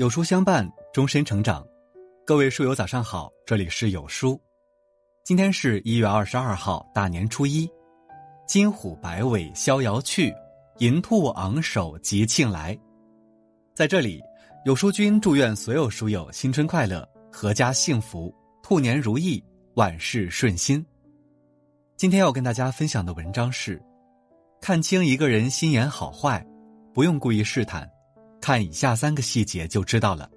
有书相伴，终身成长。各位书友早上好，这里是有书。今天是一月二十二号，大年初一。金虎摆尾逍遥去，银兔昂首吉庆来。在这里，有书君祝愿所有书友新春快乐，阖家幸福，兔年如意，万事顺心。今天要跟大家分享的文章是：看清一个人心眼好坏，不用故意试探。看以下三个细节就知道了，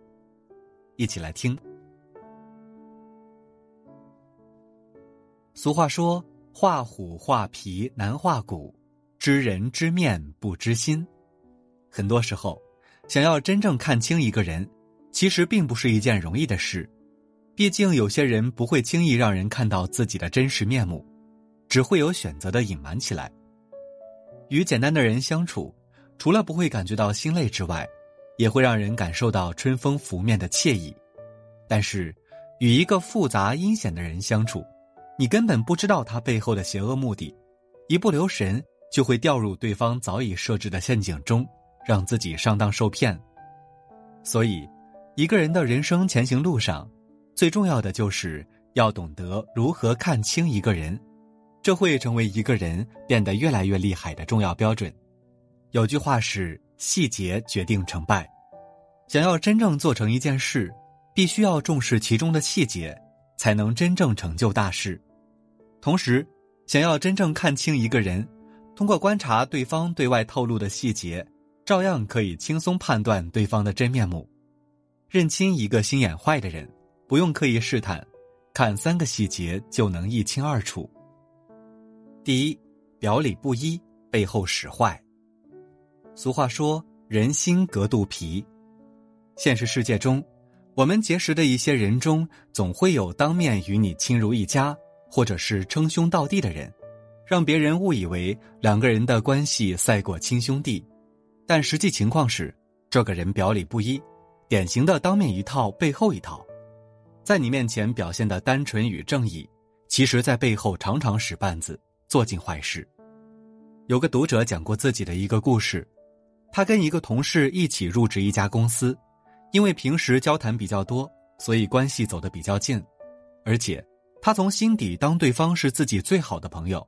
一起来听。俗话说：“画虎画皮难画骨，知人知面不知心。”很多时候，想要真正看清一个人，其实并不是一件容易的事。毕竟，有些人不会轻易让人看到自己的真实面目，只会有选择的隐瞒起来。与简单的人相处。除了不会感觉到心累之外，也会让人感受到春风拂面的惬意。但是，与一个复杂阴险的人相处，你根本不知道他背后的邪恶目的，一不留神就会掉入对方早已设置的陷阱中，让自己上当受骗。所以，一个人的人生前行路上，最重要的就是要懂得如何看清一个人，这会成为一个人变得越来越厉害的重要标准。有句话是：细节决定成败。想要真正做成一件事，必须要重视其中的细节，才能真正成就大事。同时，想要真正看清一个人，通过观察对方对外透露的细节，照样可以轻松判断对方的真面目。认清一个心眼坏的人，不用刻意试探，看三个细节就能一清二楚。第一，表里不一，背后使坏。俗话说：“人心隔肚皮。”现实世界中，我们结识的一些人中，总会有当面与你亲如一家，或者是称兄道弟的人，让别人误以为两个人的关系赛过亲兄弟。但实际情况是，这个人表里不一，典型的当面一套，背后一套。在你面前表现的单纯与正义，其实在背后常常使绊子，做尽坏事。有个读者讲过自己的一个故事。他跟一个同事一起入职一家公司，因为平时交谈比较多，所以关系走得比较近。而且，他从心底当对方是自己最好的朋友，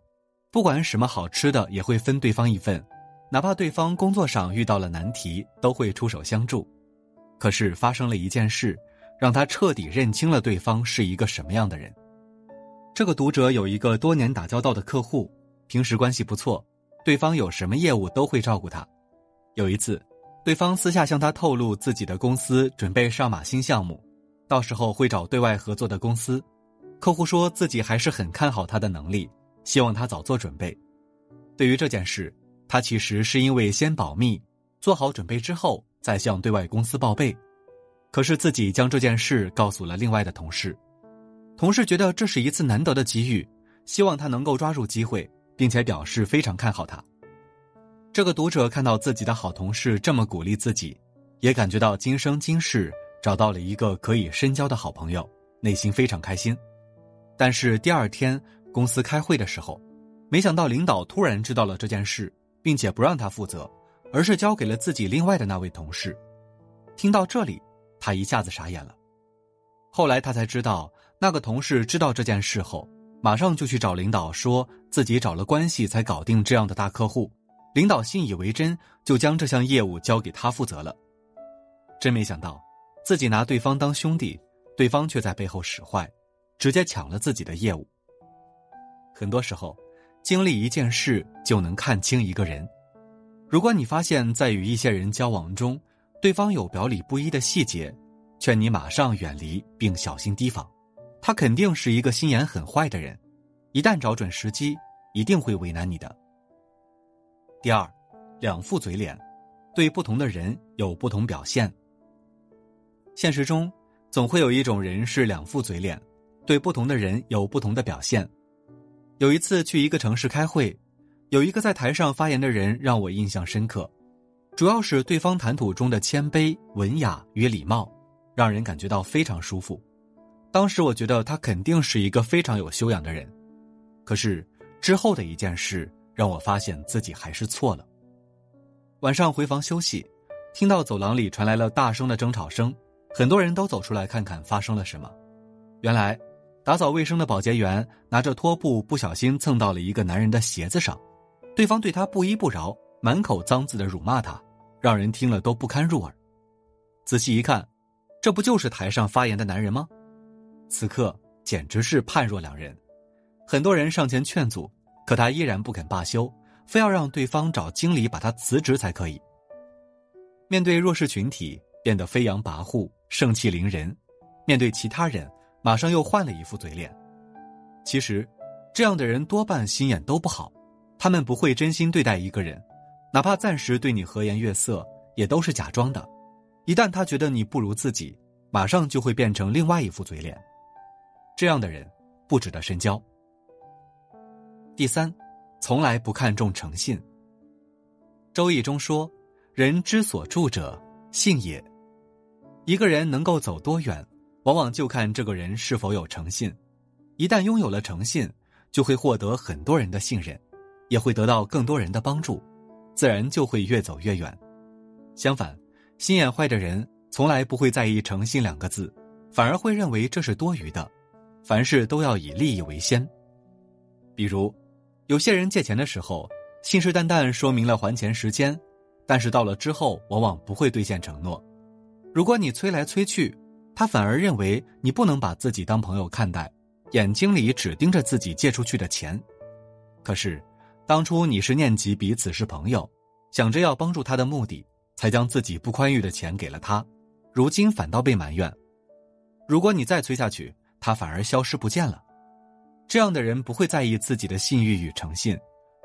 不管什么好吃的也会分对方一份，哪怕对方工作上遇到了难题，都会出手相助。可是发生了一件事，让他彻底认清了对方是一个什么样的人。这个读者有一个多年打交道的客户，平时关系不错，对方有什么业务都会照顾他。有一次，对方私下向他透露自己的公司准备上马新项目，到时候会找对外合作的公司。客户说自己还是很看好他的能力，希望他早做准备。对于这件事，他其实是因为先保密，做好准备之后再向对外公司报备。可是自己将这件事告诉了另外的同事，同事觉得这是一次难得的机遇，希望他能够抓住机会，并且表示非常看好他。这个读者看到自己的好同事这么鼓励自己，也感觉到今生今世找到了一个可以深交的好朋友，内心非常开心。但是第二天公司开会的时候，没想到领导突然知道了这件事，并且不让他负责，而是交给了自己另外的那位同事。听到这里，他一下子傻眼了。后来他才知道，那个同事知道这件事后，马上就去找领导，说自己找了关系才搞定这样的大客户。领导信以为真，就将这项业务交给他负责了。真没想到，自己拿对方当兄弟，对方却在背后使坏，直接抢了自己的业务。很多时候，经历一件事就能看清一个人。如果你发现，在与一些人交往中，对方有表里不一的细节，劝你马上远离并小心提防，他肯定是一个心眼很坏的人，一旦找准时机，一定会为难你的。第二，两副嘴脸，对不同的人有不同表现。现实中，总会有一种人是两副嘴脸，对不同的人有不同的表现。有一次去一个城市开会，有一个在台上发言的人让我印象深刻，主要是对方谈吐中的谦卑、文雅与礼貌，让人感觉到非常舒服。当时我觉得他肯定是一个非常有修养的人，可是之后的一件事。让我发现自己还是错了。晚上回房休息，听到走廊里传来了大声的争吵声，很多人都走出来看看发生了什么。原来，打扫卫生的保洁员拿着拖布不小心蹭到了一个男人的鞋子上，对方对他不依不饶，满口脏字的辱骂他，让人听了都不堪入耳。仔细一看，这不就是台上发言的男人吗？此刻简直是判若两人。很多人上前劝阻，可他依然不肯罢休，非要让对方找经理把他辞职才可以。面对弱势群体，变得飞扬跋扈、盛气凌人；面对其他人，马上又换了一副嘴脸。其实，这样的人多半心眼都不好，他们不会真心对待一个人，哪怕暂时对你和颜悦色，也都是假装的。一旦他觉得你不如自己，马上就会变成另外一副嘴脸。这样的人不值得深交。第三，从来不看重诚信。《周易》中说：“人之所住者，信也。”一个人能够走多远，往往就看这个人是否有诚信。一旦拥有了诚信，就会获得很多人的信任，也会得到更多人的帮助，自然就会越走越远。相反，心眼坏的人从来不会在意诚信两个字，反而会认为这是多余的，凡事都要以利益为先。比如。有些人借钱的时候，信誓旦旦说明了还钱时间，但是到了之后，往往不会兑现承诺。如果你催来催去，他反而认为你不能把自己当朋友看待，眼睛里只盯着自己借出去的钱。可是，当初你是念及彼此是朋友，想着要帮助他的目的，才将自己不宽裕的钱给了他，如今反倒被埋怨。如果你再催下去，他反而消失不见了。这样的人不会在意自己的信誉与诚信，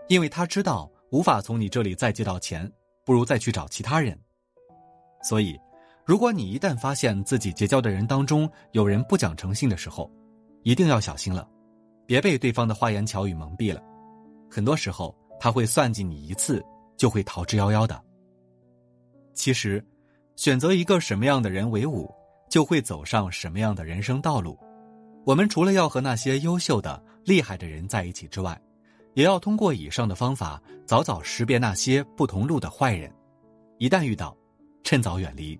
因为他知道无法从你这里再借到钱，不如再去找其他人。所以，如果你一旦发现自己结交的人当中有人不讲诚信的时候，一定要小心了，别被对方的花言巧语蒙蔽了。很多时候，他会算计你一次，就会逃之夭夭的。其实，选择一个什么样的人为伍，就会走上什么样的人生道路。我们除了要和那些优秀的、厉害的人在一起之外，也要通过以上的方法，早早识别那些不同路的坏人。一旦遇到，趁早远离。